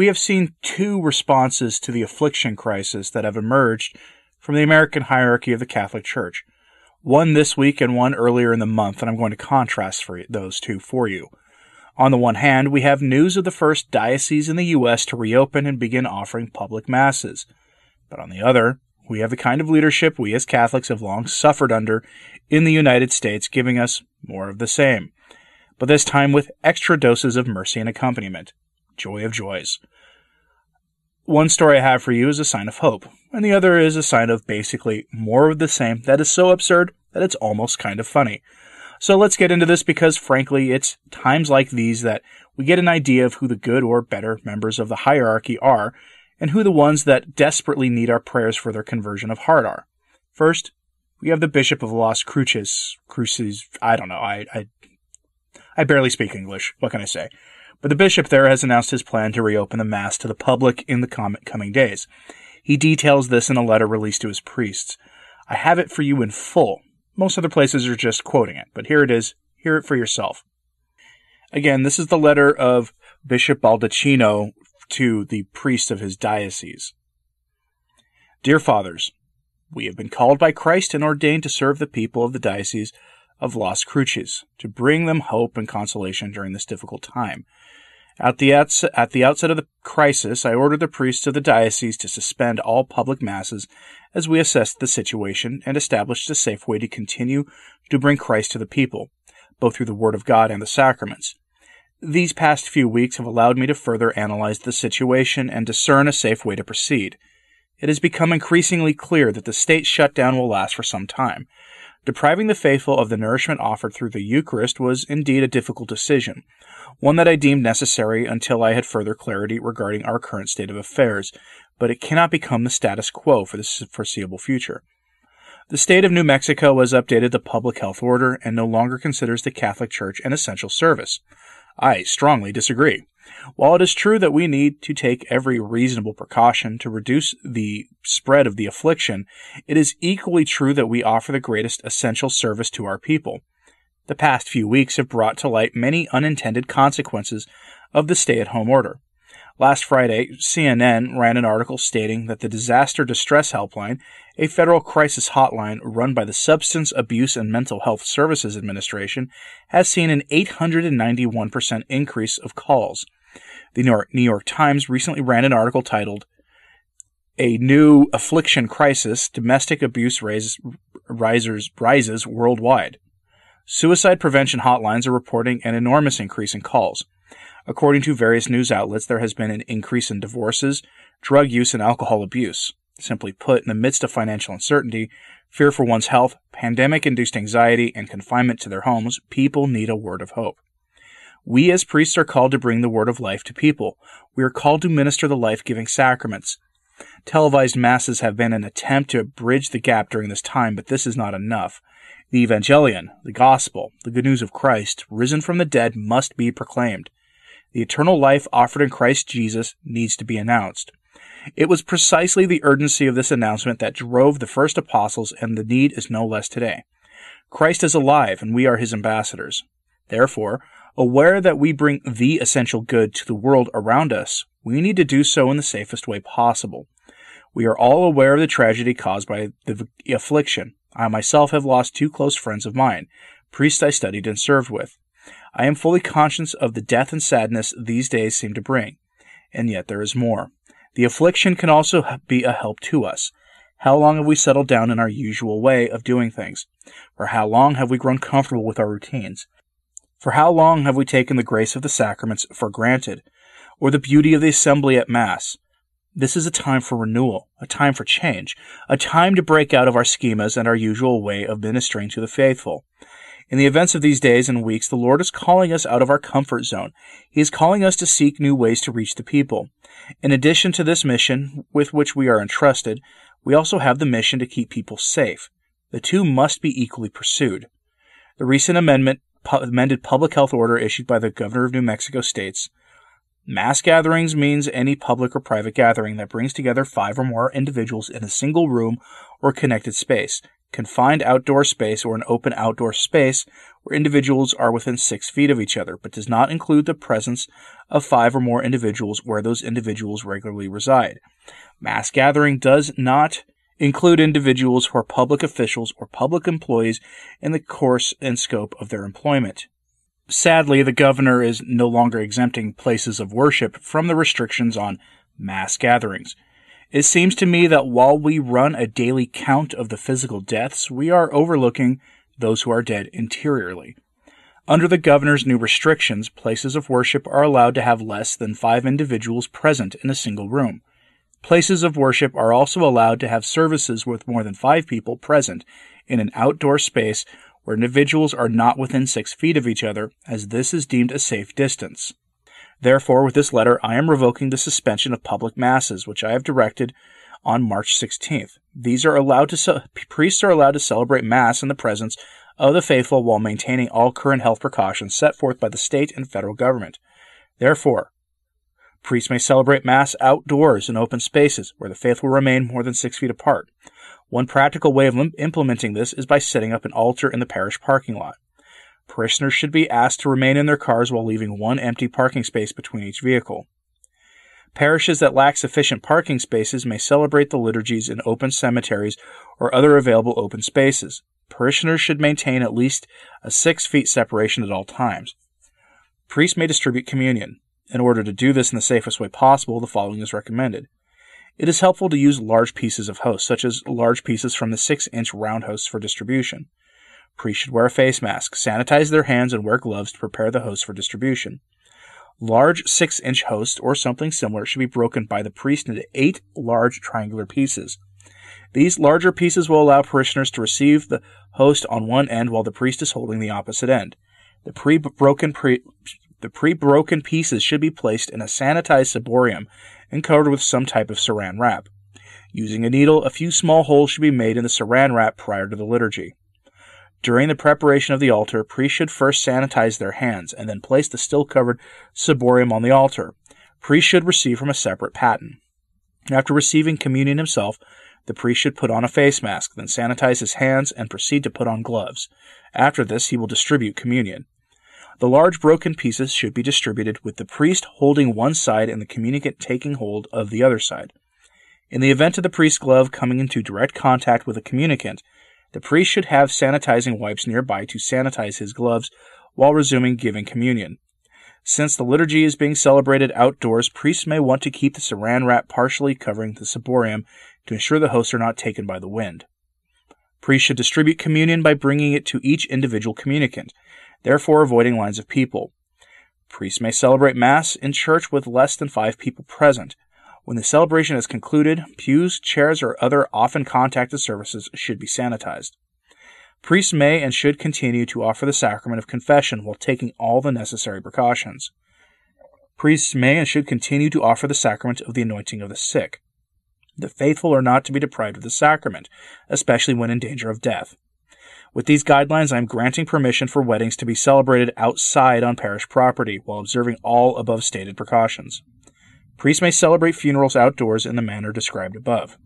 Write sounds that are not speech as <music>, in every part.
we have seen two responses to the affliction crisis that have emerged from the American hierarchy of the Catholic Church. One this week and one earlier in the month, and I'm going to contrast for those two for you. On the one hand, we have news of the first diocese in the U.S. to reopen and begin offering public masses. But on the other, we have the kind of leadership we as Catholics have long suffered under in the United States, giving us more of the same. But this time with extra doses of mercy and accompaniment. Joy of joys. One story I have for you is a sign of hope, and the other is a sign of basically more of the same that is so absurd that it's almost kind of funny. So let's get into this because frankly, it's times like these that we get an idea of who the good or better members of the hierarchy are and who the ones that desperately need our prayers for their conversion of heart are. First, we have the Bishop of Las Cruces, Cruces, I don't know, I, I, I barely speak English. What can I say? But the bishop there has announced his plan to reopen the Mass to the public in the coming days. He details this in a letter released to his priests. I have it for you in full. Most other places are just quoting it, but here it is. Hear it for yourself. Again, this is the letter of Bishop Baldacchino to the priest of his diocese. Dear Fathers, we have been called by Christ and ordained to serve the people of the diocese of Las Cruces, to bring them hope and consolation during this difficult time. At the, outset, at the outset of the crisis, I ordered the priests of the diocese to suspend all public masses as we assessed the situation and established a safe way to continue to bring Christ to the people, both through the Word of God and the sacraments. These past few weeks have allowed me to further analyze the situation and discern a safe way to proceed. It has become increasingly clear that the state shutdown will last for some time. Depriving the faithful of the nourishment offered through the Eucharist was indeed a difficult decision, one that I deemed necessary until I had further clarity regarding our current state of affairs, but it cannot become the status quo for the foreseeable future. The state of New Mexico has updated the public health order and no longer considers the Catholic Church an essential service. I strongly disagree. While it is true that we need to take every reasonable precaution to reduce the spread of the affliction, it is equally true that we offer the greatest essential service to our people. The past few weeks have brought to light many unintended consequences of the stay at home order. Last Friday, CNN ran an article stating that the Disaster Distress Helpline, a federal crisis hotline run by the Substance Abuse and Mental Health Services Administration, has seen an 891% increase of calls. The New York, Times recently ran an article titled, A New Affliction Crisis Domestic Abuse Rises, rises, rises Worldwide. Suicide prevention hotlines are reporting an enormous increase in calls. According to various news outlets, there has been an increase in divorces, drug use, and alcohol abuse. Simply put, in the midst of financial uncertainty, fear for one's health, pandemic induced anxiety, and confinement to their homes, people need a word of hope. We as priests are called to bring the word of life to people. We are called to minister the life giving sacraments. Televised masses have been an attempt to bridge the gap during this time, but this is not enough. The Evangelion, the Gospel, the good news of Christ, risen from the dead, must be proclaimed. The eternal life offered in Christ Jesus needs to be announced. It was precisely the urgency of this announcement that drove the first apostles, and the need is no less today. Christ is alive, and we are his ambassadors. Therefore, aware that we bring the essential good to the world around us, we need to do so in the safest way possible. We are all aware of the tragedy caused by the affliction. I myself have lost two close friends of mine, priests I studied and served with. I am fully conscious of the death and sadness these days seem to bring. And yet there is more. The affliction can also be a help to us. How long have we settled down in our usual way of doing things? For how long have we grown comfortable with our routines? For how long have we taken the grace of the sacraments for granted, or the beauty of the assembly at Mass? This is a time for renewal, a time for change, a time to break out of our schemas and our usual way of ministering to the faithful. In the events of these days and weeks, the Lord is calling us out of our comfort zone. He is calling us to seek new ways to reach the people. In addition to this mission with which we are entrusted, we also have the mission to keep people safe. The two must be equally pursued. The recent amendment, amended public health order issued by the governor of New Mexico states Mass gatherings means any public or private gathering that brings together five or more individuals in a single room or connected space, confined outdoor space or an open outdoor space where individuals are within six feet of each other, but does not include the presence of five or more individuals where those individuals regularly reside. Mass gathering does not include individuals who are public officials or public employees in the course and scope of their employment. Sadly, the governor is no longer exempting places of worship from the restrictions on mass gatherings. It seems to me that while we run a daily count of the physical deaths, we are overlooking those who are dead interiorly. Under the governor's new restrictions, places of worship are allowed to have less than five individuals present in a single room. Places of worship are also allowed to have services with more than five people present in an outdoor space where individuals are not within six feet of each other, as this is deemed a safe distance. Therefore, with this letter, I am revoking the suspension of public masses, which I have directed on March 16th. These are allowed to priests are allowed to celebrate mass in the presence of the faithful while maintaining all current health precautions set forth by the state and federal government. Therefore, Priests may celebrate Mass outdoors in open spaces where the faithful remain more than six feet apart. One practical way of implementing this is by setting up an altar in the parish parking lot. Parishioners should be asked to remain in their cars while leaving one empty parking space between each vehicle. Parishes that lack sufficient parking spaces may celebrate the liturgies in open cemeteries or other available open spaces. Parishioners should maintain at least a six feet separation at all times. Priests may distribute communion. In order to do this in the safest way possible, the following is recommended. It is helpful to use large pieces of host, such as large pieces from the 6 inch round hosts for distribution. Priests should wear a face mask, sanitize their hands, and wear gloves to prepare the host for distribution. Large 6 inch hosts or something similar should be broken by the priest into eight large triangular pieces. These larger pieces will allow parishioners to receive the host on one end while the priest is holding the opposite end. The pre-broken pre- the pre-broken pieces should be placed in a sanitized ciborium and covered with some type of saran wrap. Using a needle, a few small holes should be made in the saran wrap prior to the liturgy. During the preparation of the altar, priests should first sanitize their hands and then place the still covered ciborium on the altar. Priests should receive from a separate paten. After receiving communion himself, the priest should put on a face mask, then sanitize his hands and proceed to put on gloves. After this, he will distribute communion. The large broken pieces should be distributed with the priest holding one side and the communicant taking hold of the other side. In the event of the priest's glove coming into direct contact with a communicant, the priest should have sanitizing wipes nearby to sanitize his gloves while resuming giving communion. Since the liturgy is being celebrated outdoors, priests may want to keep the saran wrap partially covering the ciborium to ensure the hosts are not taken by the wind. Priests should distribute communion by bringing it to each individual communicant therefore avoiding lines of people. Priests may celebrate Mass in church with less than five people present. When the celebration is concluded, pews, chairs, or other often contacted surfaces should be sanitized. Priests may and should continue to offer the sacrament of confession while taking all the necessary precautions. Priests may and should continue to offer the sacrament of the anointing of the sick. The faithful are not to be deprived of the sacrament, especially when in danger of death. With these guidelines, I am granting permission for weddings to be celebrated outside on parish property while observing all above stated precautions. Priests may celebrate funerals outdoors in the manner described above.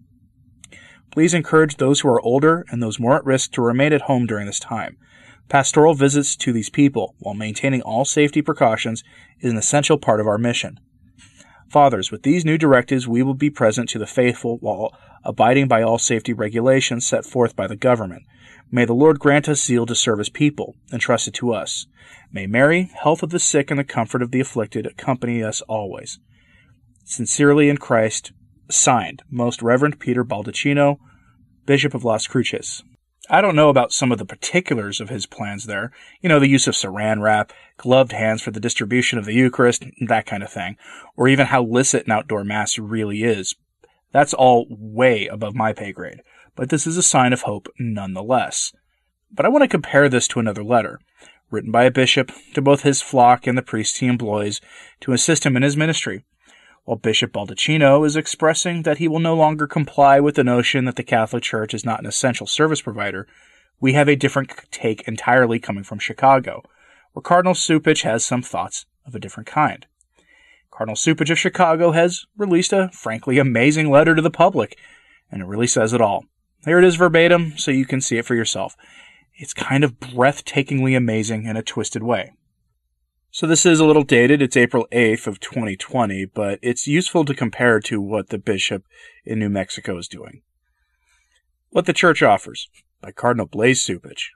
Please encourage those who are older and those more at risk to remain at home during this time. Pastoral visits to these people, while maintaining all safety precautions, is an essential part of our mission. Fathers, with these new directives, we will be present to the faithful while abiding by all safety regulations set forth by the government. May the Lord grant us zeal to serve his people, entrusted to us. May Mary, health of the sick, and the comfort of the afflicted accompany us always. Sincerely in Christ, signed, Most Reverend Peter Baldacchino, Bishop of Las Cruces. I don't know about some of the particulars of his plans there. You know, the use of saran wrap, gloved hands for the distribution of the Eucharist, that kind of thing. Or even how licit an outdoor Mass really is. That's all way above my pay grade but this is a sign of hope nonetheless. But I want to compare this to another letter, written by a bishop to both his flock and the priests he employs to assist him in his ministry. While Bishop Baldacchino is expressing that he will no longer comply with the notion that the Catholic Church is not an essential service provider, we have a different take entirely coming from Chicago, where Cardinal Cupich has some thoughts of a different kind. Cardinal Cupich of Chicago has released a frankly amazing letter to the public, and it really says it all. Here it is verbatim, so you can see it for yourself. It's kind of breathtakingly amazing in a twisted way. So this is a little dated. It's April 8th of 2020, but it's useful to compare to what the bishop in New Mexico is doing. What the Church Offers by Cardinal Blase Cupich.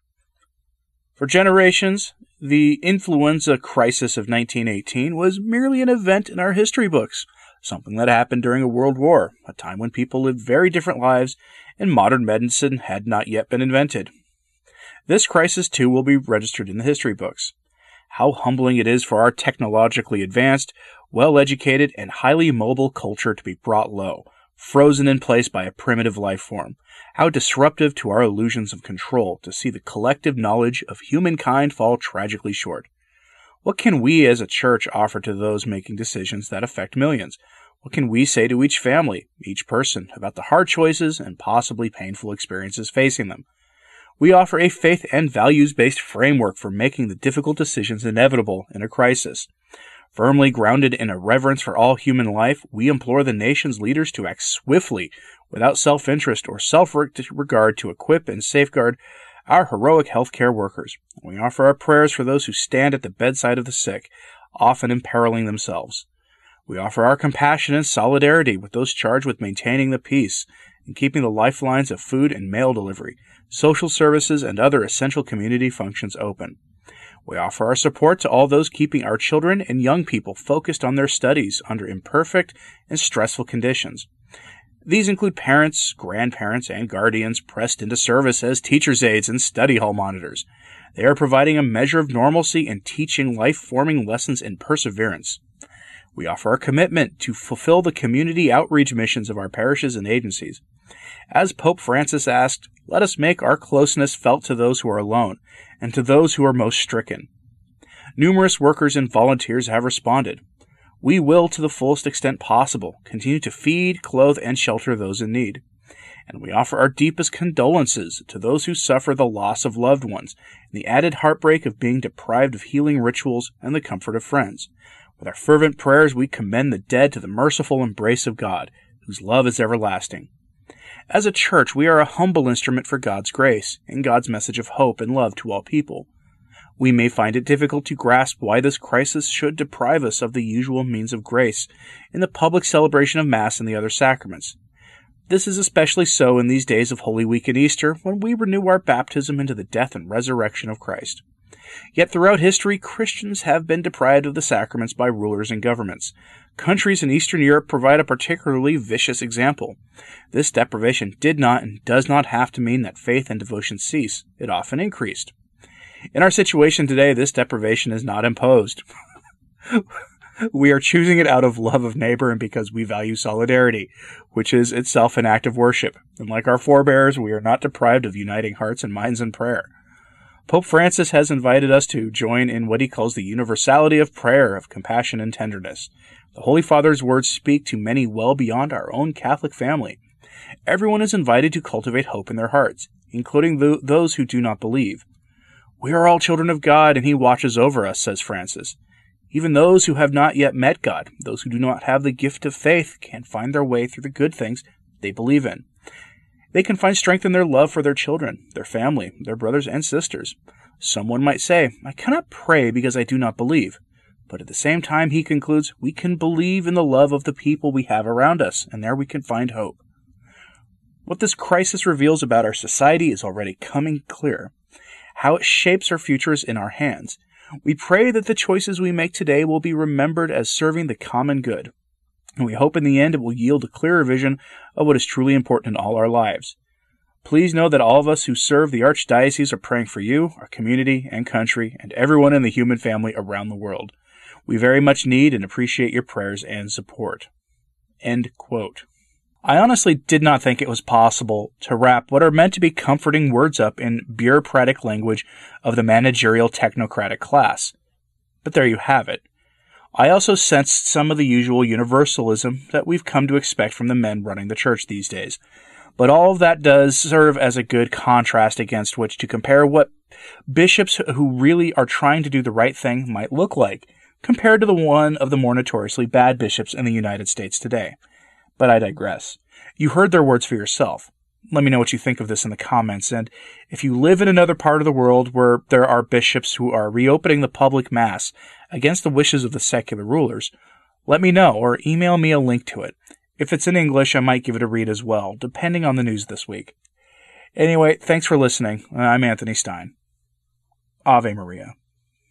For generations, the influenza crisis of 1918 was merely an event in our history books, something that happened during a world war, a time when people lived very different lives and modern medicine had not yet been invented. This crisis, too, will be registered in the history books how humbling it is for our technologically advanced, well educated, and highly mobile culture to be brought low, frozen in place by a primitive life form. How disruptive to our illusions of control to see the collective knowledge of humankind fall tragically short. What can we as a church offer to those making decisions that affect millions? What can we say to each family, each person, about the hard choices and possibly painful experiences facing them? We offer a faith and values based framework for making the difficult decisions inevitable in a crisis. Firmly grounded in a reverence for all human life, we implore the nation's leaders to act swiftly, without self interest or self regard, to equip and safeguard our heroic healthcare workers. We offer our prayers for those who stand at the bedside of the sick, often imperiling themselves. We offer our compassion and solidarity with those charged with maintaining the peace and keeping the lifelines of food and mail delivery, social services, and other essential community functions open. We offer our support to all those keeping our children and young people focused on their studies under imperfect and stressful conditions. These include parents, grandparents, and guardians pressed into service as teacher's aides and study hall monitors. They are providing a measure of normalcy and teaching life forming lessons in perseverance. We offer our commitment to fulfill the community outreach missions of our parishes and agencies. As Pope Francis asked, let us make our closeness felt to those who are alone and to those who are most stricken. Numerous workers and volunteers have responded. We will, to the fullest extent possible, continue to feed, clothe, and shelter those in need. And we offer our deepest condolences to those who suffer the loss of loved ones and the added heartbreak of being deprived of healing rituals and the comfort of friends. With our fervent prayers, we commend the dead to the merciful embrace of God, whose love is everlasting. As a church, we are a humble instrument for God's grace and God's message of hope and love to all people. We may find it difficult to grasp why this crisis should deprive us of the usual means of grace in the public celebration of Mass and the other sacraments. This is especially so in these days of Holy Week and Easter when we renew our baptism into the death and resurrection of Christ. Yet throughout history, Christians have been deprived of the sacraments by rulers and governments. Countries in Eastern Europe provide a particularly vicious example. This deprivation did not and does not have to mean that faith and devotion cease. It often increased. In our situation today, this deprivation is not imposed. <laughs> we are choosing it out of love of neighbor and because we value solidarity, which is itself an act of worship. And like our forebears, we are not deprived of uniting hearts and minds in prayer. Pope Francis has invited us to join in what he calls the universality of prayer, of compassion and tenderness. The Holy Father's words speak to many well beyond our own Catholic family. Everyone is invited to cultivate hope in their hearts, including those who do not believe. We are all children of God, and He watches over us, says Francis. Even those who have not yet met God, those who do not have the gift of faith, can find their way through the good things they believe in. They can find strength in their love for their children, their family, their brothers and sisters. Someone might say, I cannot pray because I do not believe. But at the same time, he concludes, we can believe in the love of the people we have around us, and there we can find hope. What this crisis reveals about our society is already coming clear. How it shapes our future is in our hands. We pray that the choices we make today will be remembered as serving the common good and we hope in the end it will yield a clearer vision of what is truly important in all our lives. Please know that all of us who serve the Archdiocese are praying for you, our community and country, and everyone in the human family around the world. We very much need and appreciate your prayers and support. End quote. I honestly did not think it was possible to wrap what are meant to be comforting words up in bureaucratic language of the managerial technocratic class. But there you have it. I also sensed some of the usual universalism that we've come to expect from the men running the church these days. But all of that does serve as a good contrast against which to compare what bishops who really are trying to do the right thing might look like, compared to the one of the more notoriously bad bishops in the United States today. But I digress. You heard their words for yourself. Let me know what you think of this in the comments. And if you live in another part of the world where there are bishops who are reopening the public mass against the wishes of the secular rulers, let me know or email me a link to it. If it's in English, I might give it a read as well, depending on the news this week. Anyway, thanks for listening. I'm Anthony Stein. Ave Maria.